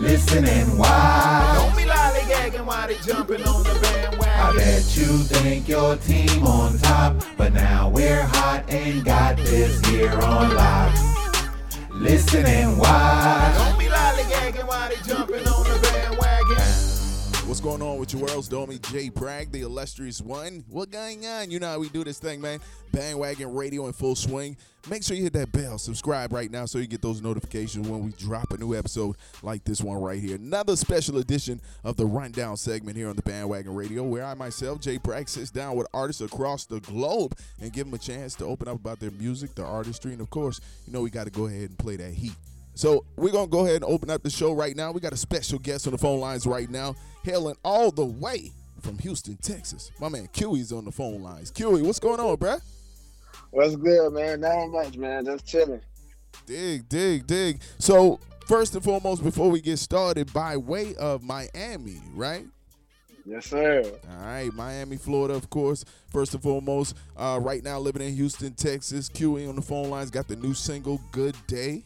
Listen and watch. Don't be lollygagging while they jumping on the bandwagon. I bet you think your team on top, but now we're hot and got this here on lock. Listen and watch. Don't be lollygagging while they jumping on the bandwagon. What's going on with your worlds? Domi J. Bragg, the illustrious one. What going on? You know how we do this thing, man. Bandwagon radio in full swing. Make sure you hit that bell. Subscribe right now so you get those notifications when we drop a new episode like this one right here. Another special edition of the Rundown segment here on the Bandwagon Radio, where I myself, Jay Bragg, sits down with artists across the globe and give them a chance to open up about their music, their artistry, and of course, you know we got to go ahead and play that heat. So we're gonna go ahead and open up the show right now. We got a special guest on the phone lines right now, hailing all the way from Houston, Texas. My man Q's on the phone lines. Quey, what's going on, bruh? What's good, man? Not much, man. Just chilling. Dig, dig, dig. So first and foremost, before we get started, by way of Miami, right? Yes, sir. All right, Miami, Florida, of course. First and foremost, uh, right now living in Houston, Texas. Quey on the phone lines got the new single "Good Day."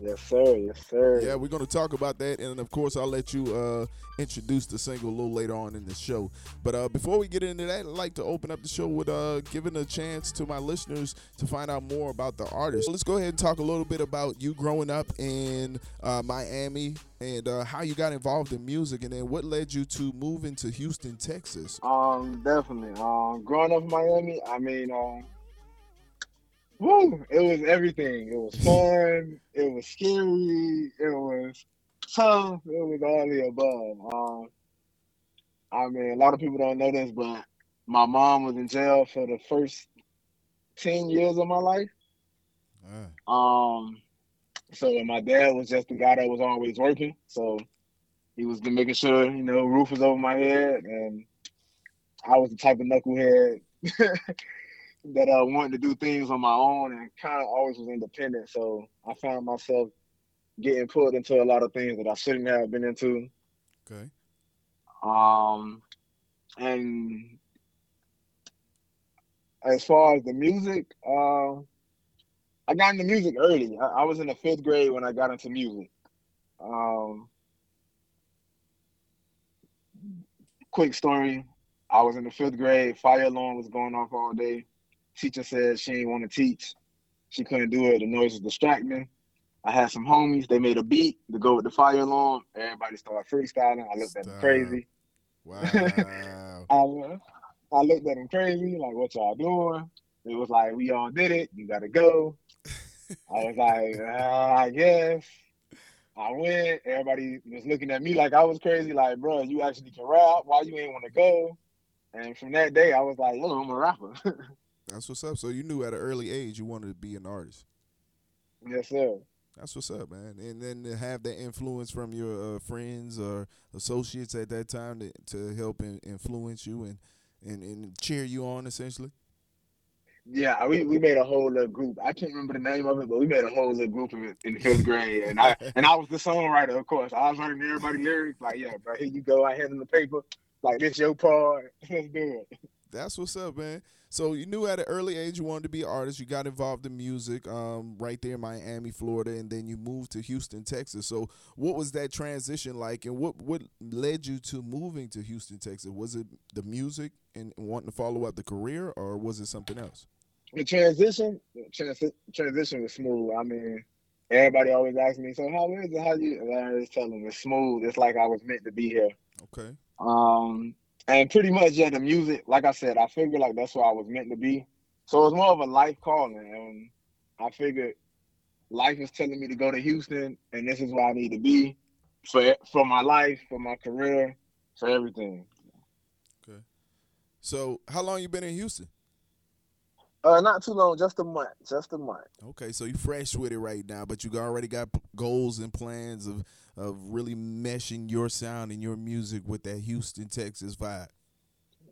Yes, sir. Yes, sir. Yeah, we're going to talk about that, and of course, I'll let you uh, introduce the single a little later on in the show. But uh, before we get into that, I'd like to open up the show with uh, giving a chance to my listeners to find out more about the artist. Let's go ahead and talk a little bit about you growing up in uh, Miami and uh, how you got involved in music, and then what led you to moving to Houston, Texas. Um, definitely. Um, growing up in Miami, I mean, um, woo, it was everything. It was fun. It was scary. It was tough. It was all the above. Um, I mean, a lot of people don't know this, but my mom was in jail for the first ten years of my life. Ah, Um, so my dad was just the guy that was always working. So he was making sure, you know, roof was over my head, and I was the type of knucklehead that I wanted to do things on my own and kind of always was independent. So I found myself getting pulled into a lot of things that I shouldn't have been into. okay. Um, and as far as the music, uh, I got into music early. I, I was in the fifth grade when I got into music. Um, quick story: I was in the fifth grade. Fire alarm was going off all day. Teacher said she didn't want to teach. She couldn't do it. The noise was distracting. I had some homies. They made a beat to go with the fire alarm. Everybody started freestyling. I looked at them crazy. Wow. I, I looked at them crazy, like, what y'all doing? It was like, we all did it. You got to go. I was like, uh, I guess. I went. Everybody was looking at me like I was crazy. Like, bro, you actually can rap. Why you ain't want to go? And from that day, I was like, yo, I'm a rapper. That's what's up. So you knew at an early age you wanted to be an artist. yes, sir. That's what's up, man. And then to have that influence from your uh, friends or associates at that time to, to help in, influence you and, and, and cheer you on, essentially. Yeah, we, we made a whole little group. I can't remember the name of it, but we made a whole little group of it in fifth grade. And I and I was the songwriter, of course. I was writing everybody lyrics. Like, yeah, bro, here you go. I hand them the paper. Like, this your part. Let's do it. That's what's up, man. So you knew at an early age you wanted to be an artist. You got involved in music um, right there in Miami, Florida, and then you moved to Houston, Texas. So what was that transition like, and what what led you to moving to Houston, Texas? Was it the music and wanting to follow up the career, or was it something else? The transition, the transi- transition was smooth. I mean, everybody always asks me, "So how is it? How do you?" And I always tell them it's smooth. It's like I was meant to be here. Okay. Um, and pretty much, yeah, the music, like I said, I figured like that's where I was meant to be. So it was more of a life calling. And I figured life is telling me to go to Houston, and this is where I need to be for for my life, for my career, for everything. Okay. So how long you been in Houston? Uh, not too long, just a month, just a month. Okay, so you fresh with it right now, but you already got goals and plans of of really meshing your sound and your music with that Houston, Texas vibe.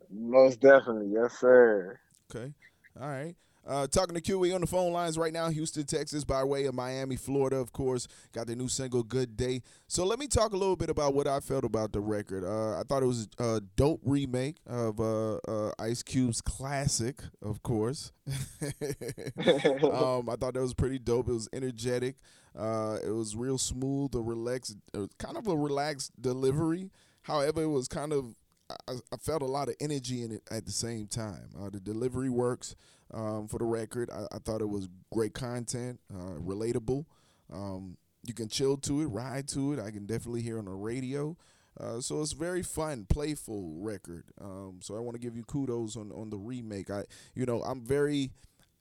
Most definitely, yes, sir. Okay, all right. Uh, talking to Quey on the phone lines right now, Houston, Texas, by way of Miami, Florida, of course. Got the new single "Good Day." So let me talk a little bit about what I felt about the record. Uh, I thought it was a dope remake of uh, uh, Ice Cube's classic, of course. um, I thought that was pretty dope. It was energetic. Uh, it was real smooth, a relaxed, uh, kind of a relaxed delivery. However, it was kind of I, I felt a lot of energy in it at the same time. Uh, the delivery works um, for the record. I, I, thought it was great content, uh, relatable. Um, you can chill to it, ride to it. I can definitely hear on the radio. Uh, so it's very fun, playful record. Um, so I want to give you kudos on on the remake. I, you know, I'm very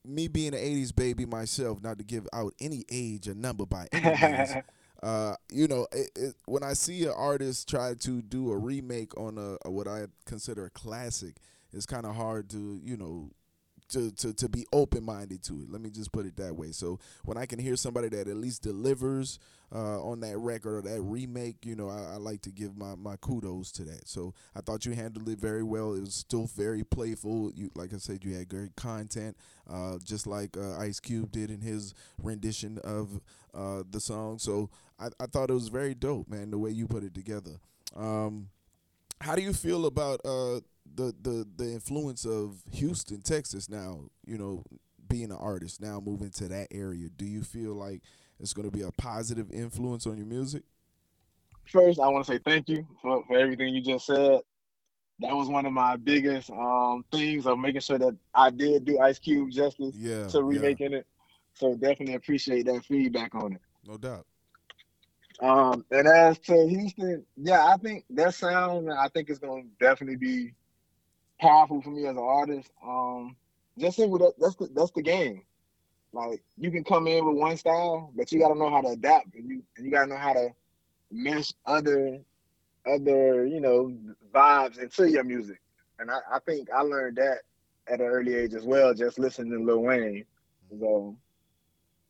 me being an '80s baby myself. Not to give out any age or number by any means. Uh, you know, it, it, when I see an artist try to do a remake on a, a what I consider a classic, it's kind of hard to you know to, to, to be open minded to it. Let me just put it that way. So when I can hear somebody that at least delivers uh, on that record or that remake, you know, I, I, like to give my, my kudos to that. So I thought you handled it very well. It was still very playful. You like I said, you had great content, uh, just like uh, Ice Cube did in his rendition of uh, the song. So I, I thought it was very dope, man, the way you put it together. Um, how do you feel about uh, the the the influence of Houston, Texas now, you know, being an artist now moving to that area, do you feel like it's going to be a positive influence on your music? First, I want to say thank you for, for everything you just said. That was one of my biggest um, things of making sure that I did do Ice Cube justice yeah, to remaking yeah. it. So definitely appreciate that feedback on it. No doubt. Um, and as to Houston, yeah, I think that sound, I think it's going to definitely be powerful for me as an artist. Um, just simply that, that's the that's the game. Like you can come in with one style, but you got to know how to adapt, and you and you got to know how to mesh other other you know vibes into your music. And I, I think I learned that at an early age as well, just listening to Lil Wayne. So,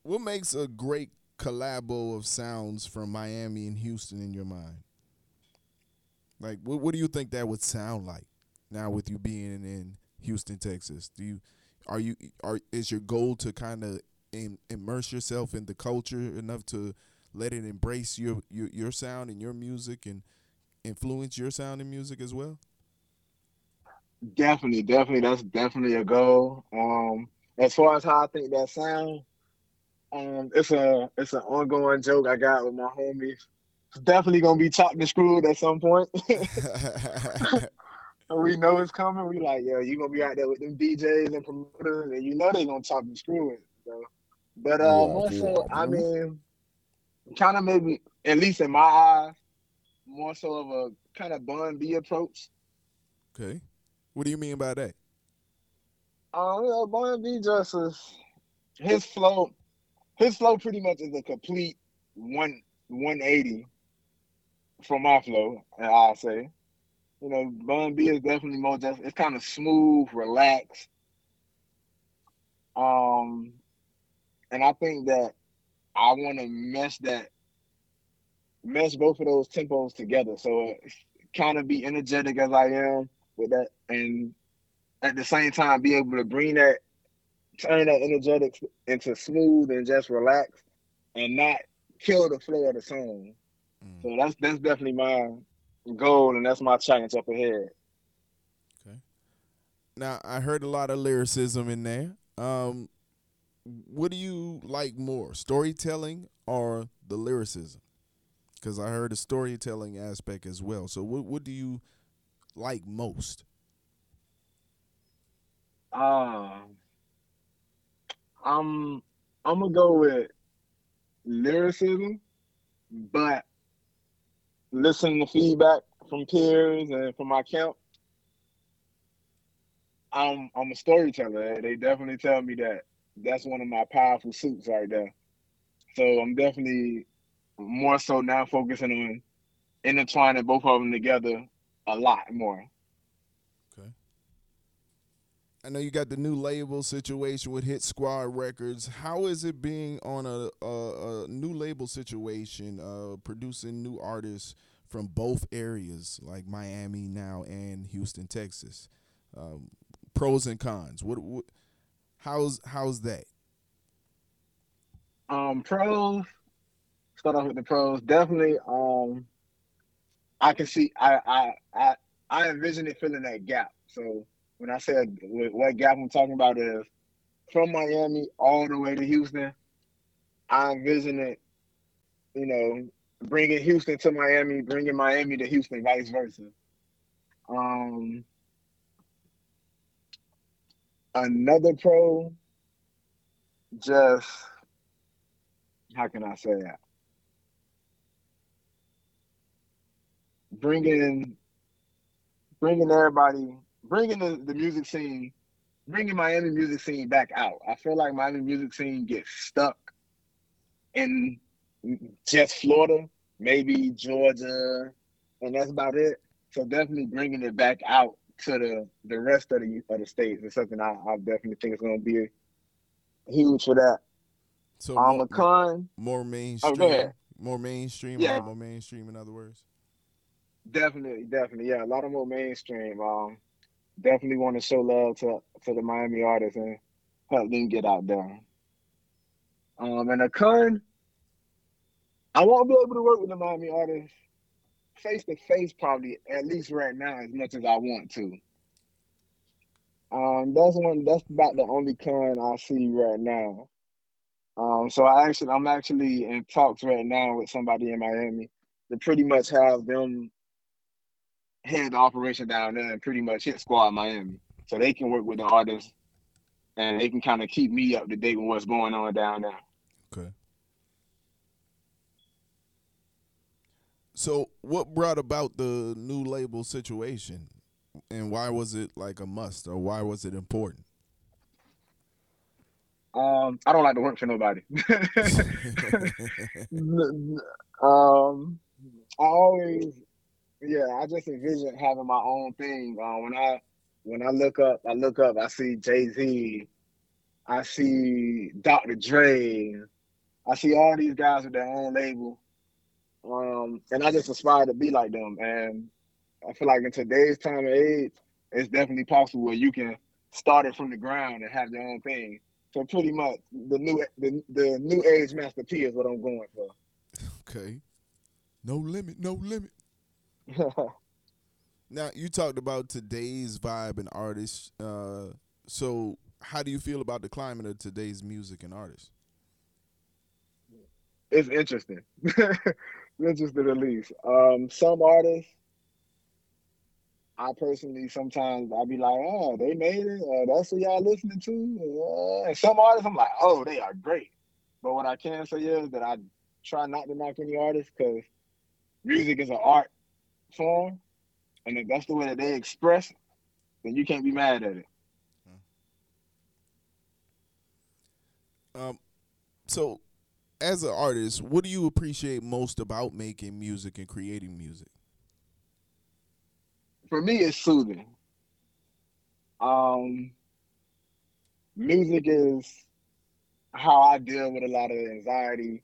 what makes a great collabo of sounds from Miami and Houston in your mind? Like, what what do you think that would sound like? Now with you being in Houston, Texas? Do you are you are is your goal to kind of immerse yourself in the culture enough to let it embrace your, your your sound and your music and influence your sound and music as well? Definitely, definitely, that's definitely a goal. Um, as far as how I think that sound, um, it's a it's an ongoing joke I got with my homies. It's definitely gonna be chopped and screwed at some point. we know it's coming. We like, yeah, you gonna be out there with them DJs and promoters, and you know they gonna chop and screw it. So. But uh, Yeah, more yeah, so, I mean, kind of maybe, at least in my eyes, more so of a kind of Bun B approach. okay. What do you mean by that? Um, you know, Bun B just is his flow. His flow pretty much is a complete one 180 from my flow, and I say. You know, Bun B is definitely more just it's kind of smooth, relaxed. Um, and I think that I want to mesh that, mesh both of those tempos together. So kind of be energetic as I am with that, and at the same time be able to bring that, turn that energetic into smooth and just relaxed, and not kill the flow of the song. Mm, So that's that's definitely my goal, and that's my challenge up ahead. Okay. Now I heard a lot of lyricism in there. Um, what do you like more, storytelling or the lyricism? Because I heard a storytelling aspect as well. So what what do you like most? Um, I'm I'm gonna go with lyricism, but listening to feedback from peers and from my camp, I'm I'm a storyteller. They definitely tell me that that's one of my powerful suits right there. So I'm definitely more so now focusing on intertwining both of them together a lot more. I know you got the new label situation with Hit Squad Records. How is it being on a, a, a new label situation, uh, producing new artists from both areas, like Miami now and Houston, Texas? Um, pros and cons. What, what? How's how's that? Um, pros. Start off with the pros. Definitely. Um, I can see. I I I I envision it filling that gap. So when I said what gap I'm talking about is from Miami all the way to Houston. I envision it, you know, bringing Houston to Miami, bringing Miami to Houston, vice versa. Um, another pro, just how can I say that? Bringing, bringing everybody bringing the, the music scene, bringing Miami music scene back out. I feel like Miami music scene gets stuck in just Florida, maybe Georgia, and that's about it. So definitely bringing it back out to the the rest of the of the states is something I, I definitely think is going to be huge for that. So um, more, con, more mainstream, oh, more mainstream, yeah. more mainstream. In other words, definitely, definitely, yeah, a lot of more mainstream. Um, definitely want to show love to to the Miami artists and help them get out there. Um, and a con, I won't be able to work with the Miami artists face to face probably at least right now as much as I want to. Um, that's one. That's about the only con I see right now. Um, so I actually, I'm actually in talks right now with somebody in Miami to pretty much have them head the operation down there and pretty much hit squad Miami. So they can work with the artists and they can kind of keep me up to date with what's going on down there. Okay. So what brought about the new label situation? And why was it like a must or why was it important? Um, I don't like to work for nobody. um, I always yeah, I just envision having my own thing. Uh, when I when I look up, I look up, I see Jay Z, I see Dr. Dre, I see all these guys with their own label, um, and I just aspire to be like them. And I feel like in today's time and age, it's definitely possible where you can start it from the ground and have your own thing. So pretty much the new the, the new age Master P is what I'm going for. Okay. No limit, no limit. now you talked about today's vibe and artists. Uh, so how do you feel about the climate of today's music and artists? It's interesting. interesting at least. Um, some artists, I personally sometimes I be like, oh, they made it. Uh, that's what y'all listening to. Uh, and some artists, I'm like, oh, they are great. But what I can say is that I try not to knock any artist because music is an art form, and if that's the way that they express, then you can't be mad at it. Um, so as an artist, what do you appreciate most about making music and creating music? For me, it's soothing. Um, music is how I deal with a lot of anxiety,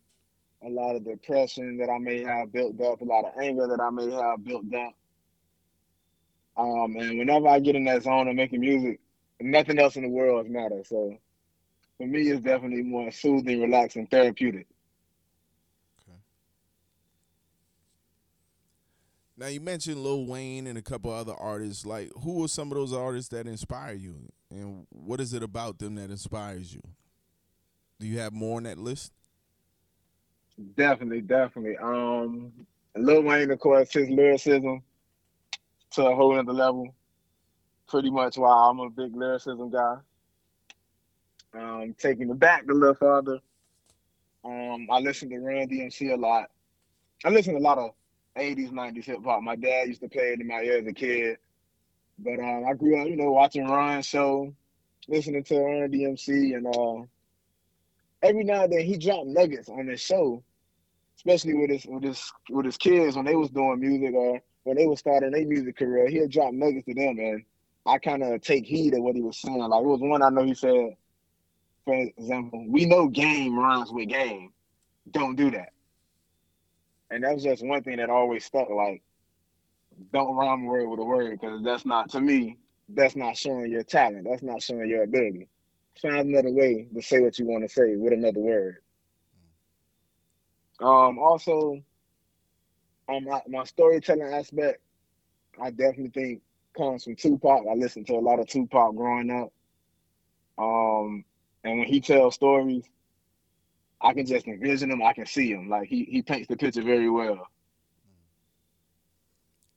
a lot of depression that I may have built up, a lot of anger that I may have built up. Um, and whenever I get in that zone of making music, nothing else in the world matters. So for me, it's definitely more soothing, relaxing, therapeutic. Okay. Now you mentioned Lil Wayne and a couple other artists. Like, who are some of those artists that inspire you, and what is it about them that inspires you? Do you have more on that list? Definitely, definitely. Um, Lil Wayne, of course, his lyricism to a whole other level. Pretty much why I'm a big lyricism guy. Um, taking it back a little further, um, I listen to Run DMC a lot. I listen to a lot of 80s, 90s hip hop. My dad used to play it in my ear as a kid. But um, I grew up, you know, watching Run show, listening to Run DMC, and uh, every now and then he dropped nuggets on his show, especially with his with his with his kids when they was doing music or when they was starting their music career. He'd drop nuggets to them, and I kind of take heed of what he was saying. Like it was one I know he said, for example, we know game rhymes with game. Don't do that. And that was just one thing that always stuck. Like, don't rhyme a word with a word because that's not to me. That's not showing your talent. That's not showing your ability. Find another way to say what you want to say with another word. Um. Also, on my, my storytelling aspect, I definitely think comes from Tupac. I listened to a lot of Tupac growing up. Um, and when he tells stories, I can just envision him. I can see him. Like he he paints the picture very well.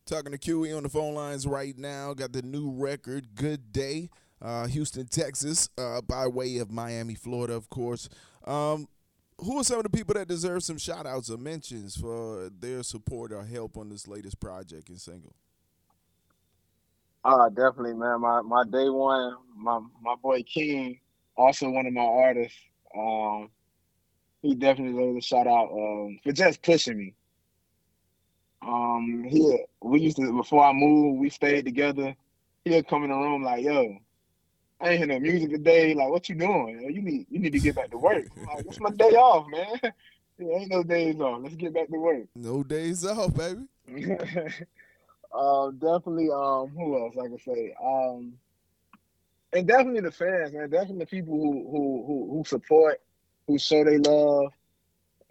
Talking to Quey on the phone lines right now. Got the new record, Good Day, uh, Houston, Texas, uh, by way of Miami, Florida, of course. Um, who are some of the people that deserve some shout outs or mentions for their support or help on this latest project and single? Uh definitely, man. My my day one, my my boy King, also one of my artists. Um, he definitely deserves a shout out um, for just pushing me. Um, he we used to before I moved, we stayed together. He'd come in the room like, "Yo, I ain't hear no music today. Like, what you doing? You need you need to get back to work. Like, it's my day off, man. There ain't no days off. Let's get back to work. No days off, baby. uh, definitely. Um, who else I can say? Um, and definitely the fans, man. Definitely the people who who who, who support, who show they love,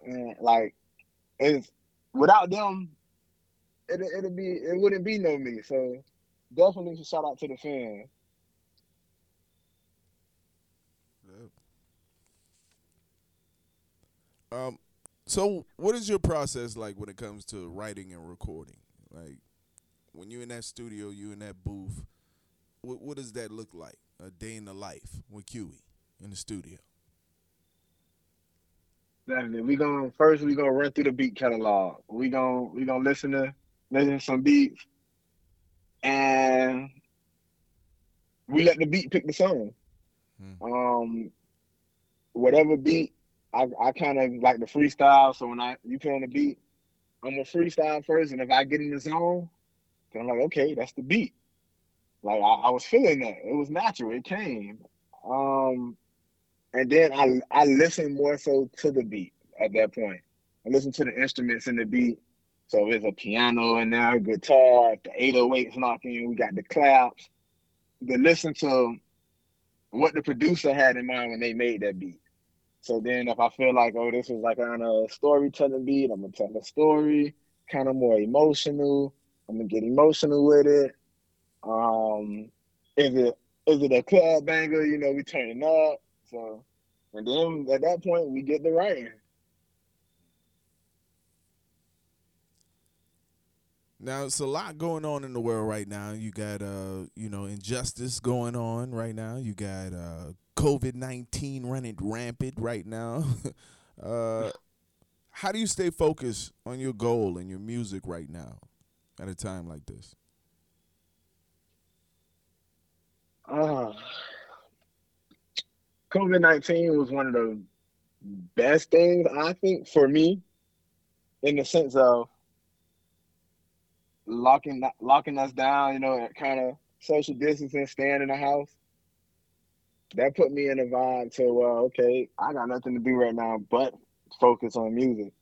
and like, it's without them, it it'd be it wouldn't be no me. So definitely shout out to the fans. Um, so what is your process like when it comes to writing and recording? Like when you're in that studio, you in that booth. What what does that look like? A day in the life with Quey in the studio. Definitely. We gonna first we gonna run through the beat catalog. We gonna we gonna listen to listen to some beats and we let the beat pick the song. Hmm. Um whatever beat I, I kind of like the freestyle. So when I you put on the beat, I'm a freestyle first, and if I get in the zone, then I'm like, okay, that's the beat. Like I, I was feeling that. It was natural. It came. Um, and then I I listen more so to the beat at that point. I listen to the instruments in the beat. So there's a piano in there, guitar, the 808s knocking, we got the claps. To listen to what the producer had in mind when they made that beat. So then if I feel like, oh, this is like on a storytelling beat, I'm gonna tell a story, kind of more emotional. I'm gonna get emotional with it. Um, is it is it a club banger? You know, we turning up. So, and then at that point, we get the writing. Now it's a lot going on in the world right now. You got uh, you know, injustice going on right now. You got uh COVID nineteen running rampant right now. uh how do you stay focused on your goal and your music right now at a time like this? Uh, COVID 19 was one of the best things, I think, for me, in the sense of locking locking us down, you know, kind of social distancing, staying in the house. That put me in a vibe to, well, okay, I got nothing to do right now but focus on music.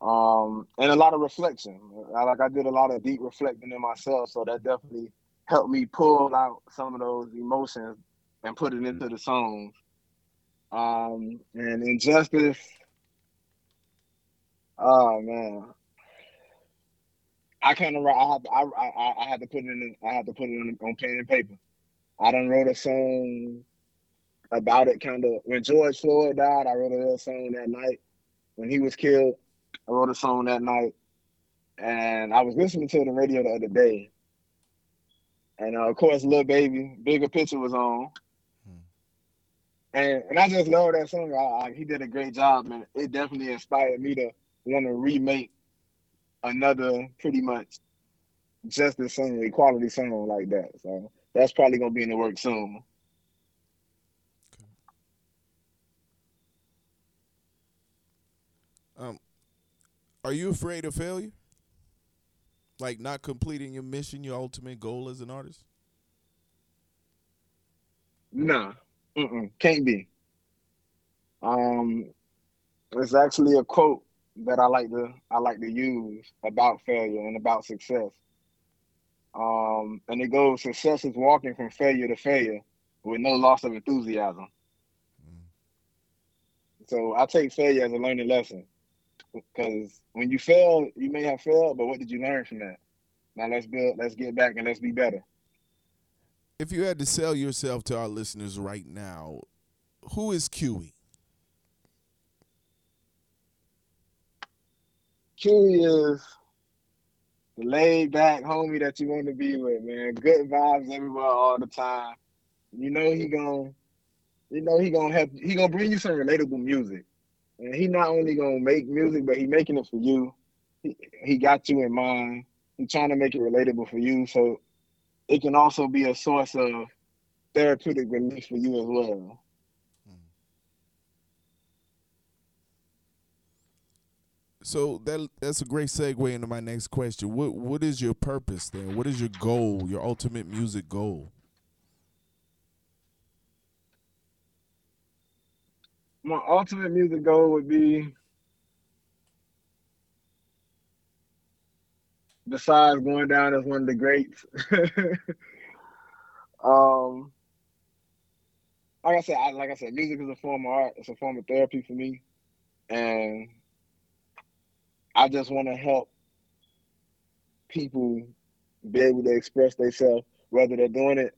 Um, and a lot of reflection. I, like I did a lot of deep reflecting in myself, so that definitely helped me pull out some of those emotions and put it into the songs. Um, and injustice. Oh man, I kind of I had I, I I had to put it in I had to put it on, on pen and paper. I done wrote a song about it kind of when George Floyd died. I wrote a little song that night when he was killed. I wrote a song that night, and I was listening to the radio the other day, and uh, of course, Lil Baby, Bigger Picture was on, and and I just love that song. I, I, he did a great job, man. It definitely inspired me to want to remake another pretty much just the same equality song like that. So that's probably gonna be in the work soon. Um, are you afraid of failure? Like not completing your mission, your ultimate goal as an artist? Nah, Mm-mm, can't be. Um, it's actually a quote that I like to I like to use about failure and about success. Um, and it goes: success is walking from failure to failure with no loss of enthusiasm. Mm. So I take failure as a learning lesson because when you fail, you may have failed, but what did you learn from that? Now let's build, let's get back, and let's be better. If you had to sell yourself to our listeners right now, who is Quey? Quey is the laid back homie that you want to be with, man. Good vibes everywhere all the time. You know he gonna, you know he gonna help. He gonna bring you some relatable music. And he not only gonna make music, but he making it for you. He, he got you in mind. He trying to make it relatable for you, so it can also be a source of therapeutic relief for you as well. So that that's a great segue into my next question. What what is your purpose then? What is your goal? Your ultimate music goal? my ultimate music goal would be besides going down as one of the greats. um, like I said, I, like I said, music is a form of art. It's a form of therapy for me, and I just want to help people be able to express themselves, whether they're doing it,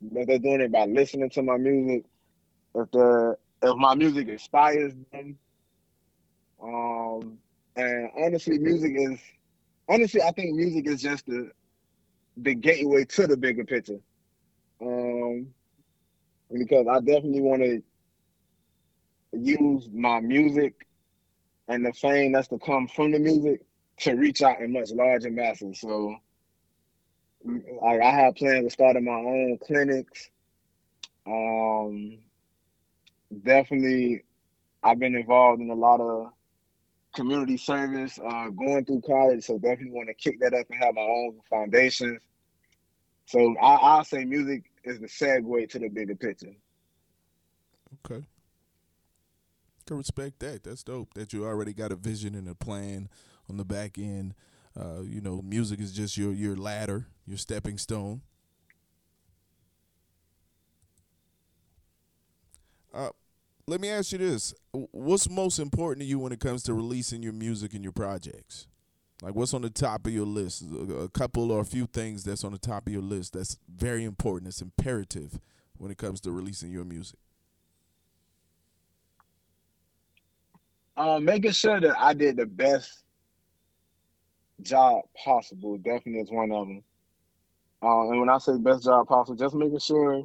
whether they're doing it by listening to my music, if they're if my music inspires them. Um, and honestly, music is honestly, I think music is just the the gateway to the bigger picture. Um, because I definitely want to use my music and the fame that's to come from the music to reach out in much larger masses. So, like, I have plans of starting my own clinics. Um, definitely I've been involved in a lot of community service uh, going through college, so definitely want to kick that up and have my own foundations. So I, I'll say music is the segue to the bigger picture. Okay. Can respect that. That's dope. That you already got a vision and a plan on the back end. Uh, you know, music is just your your ladder, your stepping stone. Uh, let me ask you this: What's most important to you when it comes to releasing your music and your projects? Like, what's on the top of your list? A couple or a few things that's on the top of your list that's very important. It's imperative when it comes to releasing your music. Um, making sure that I did the best job possible definitely is one of them. Um, and when I say best job possible, just making sure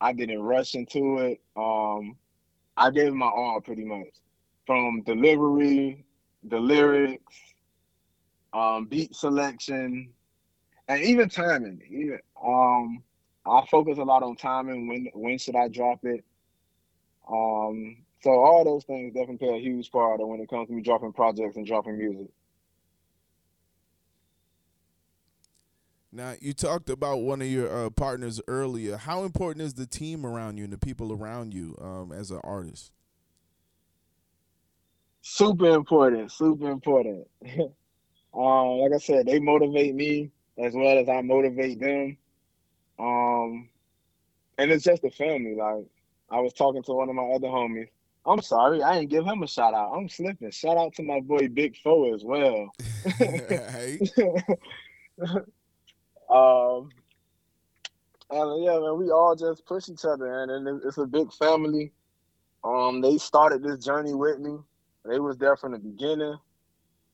I didn't rush into it. Um, I gave my all pretty much from delivery, the lyrics, um, beat selection, and even timing. Even um, I focus a lot on timing. When when should I drop it? Um, so all those things definitely play a huge part when it comes to me dropping projects and dropping music. Now, you talked about one of your uh, partners earlier. How important is the team around you and the people around you um, as an artist? Super important. Super important. um, like I said, they motivate me as well as I motivate them. Um, and it's just a family. Like I was talking to one of my other homies, I'm sorry, I didn't give him a shout out. I'm slipping. Shout out to my boy Big Foe as well. hey. um, and yeah, man, we all just push each other, and, and it's a big family. Um, they started this journey with me. They was there from the beginning,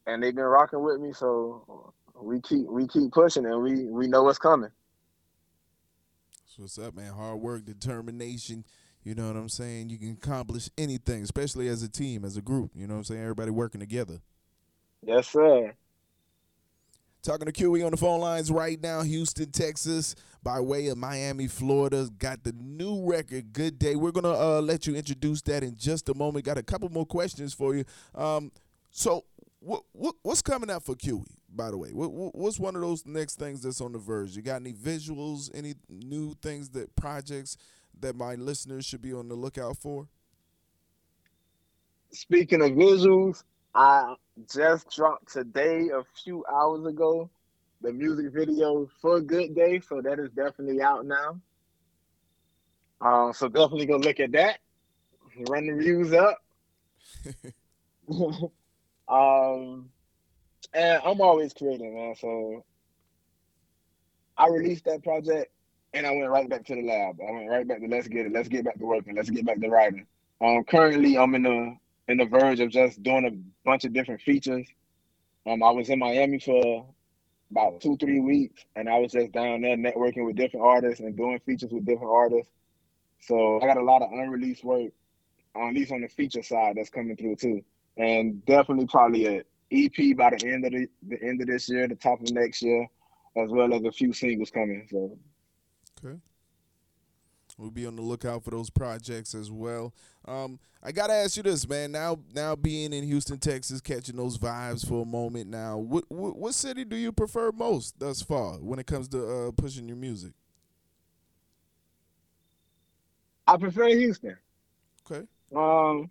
and they've been rocking with me. So we keep we keep pushing, and we we know what's coming. So what's up, man? Hard work, determination. You know what I'm saying? You can accomplish anything, especially as a team, as a group. You know what I'm saying? Everybody working together. Yes, sir. Talking to Quey on the phone lines right now, Houston, Texas, by way of Miami, Florida. Got the new record, Good Day. We're going to uh, let you introduce that in just a moment. Got a couple more questions for you. Um, so, what, what, what's coming out for Quey, by the way? What, what's one of those next things that's on the verge? You got any visuals, any new things that projects that my listeners should be on the lookout for? Speaking of visuals, I just dropped today, a few hours ago, the music video for Good Day, so that is definitely out now. Um, so definitely go look at that. Run the views up. um, and I'm always creating, man. So I released that project and I went right back to the lab. I went right back to let's get it, let's get back to working, let's get back to writing. Um, currently I'm in the in the verge of just doing a bunch of different features. Um, I was in Miami for about two, three weeks, and I was just down there networking with different artists and doing features with different artists. So I got a lot of unreleased work, at least on the feature side, that's coming through too, and definitely probably a EP by the end of the, the end of this year, the top of next year, as well as a few singles coming. So Okay. We'll be on the lookout for those projects as well. Um, I gotta ask you this, man. Now, now being in Houston, Texas, catching those vibes for a moment. Now, what what, what city do you prefer most thus far when it comes to uh, pushing your music? I prefer Houston. Okay. Um,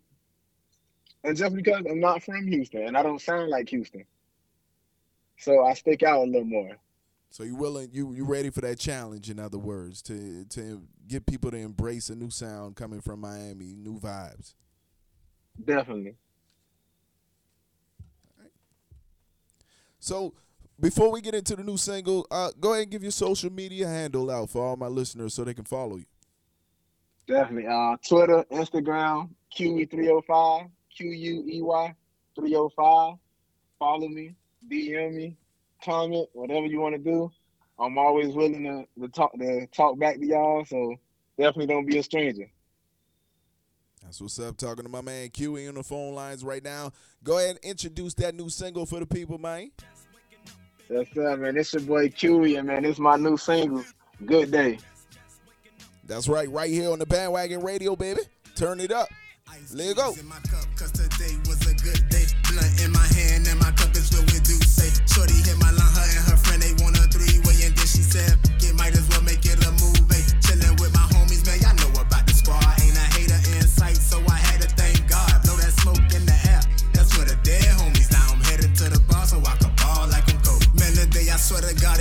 and just because I'm not from Houston and I don't sound like Houston, so I stick out a little more. So you willing you you ready for that challenge? In other words, to to get people to embrace a new sound coming from Miami, new vibes. Definitely. So before we get into the new single, uh, go ahead and give your social media handle out for all my listeners so they can follow you. Definitely. Uh, Twitter, Instagram, Quey305, Q U E Y 305. Follow me, DM me, comment, whatever you want to do. I'm always willing to, to talk to talk back to y'all. So definitely don't be a stranger. That's what's up. Talking to my man Quey on the phone lines right now. Go ahead and introduce that new single for the people, man. That's sir, man. It's your boy Quey, and man, it's my new single, Good Day. That's right, right here on the bandwagon radio, baby. Turn it up. Let it go. Shorty hit my line, her and her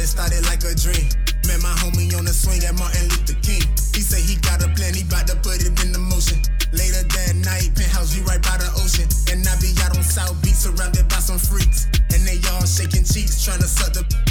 it started like a dream. Met my homie on the swing at Martin Luther King. He say he got a plan, he bout to put it in the motion. Later that night, penthouse view right by the ocean. And I be out on South Beach surrounded by some freaks. And they all shaking cheeks, trying to suck the.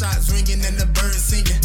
shots ringing and the birds singing.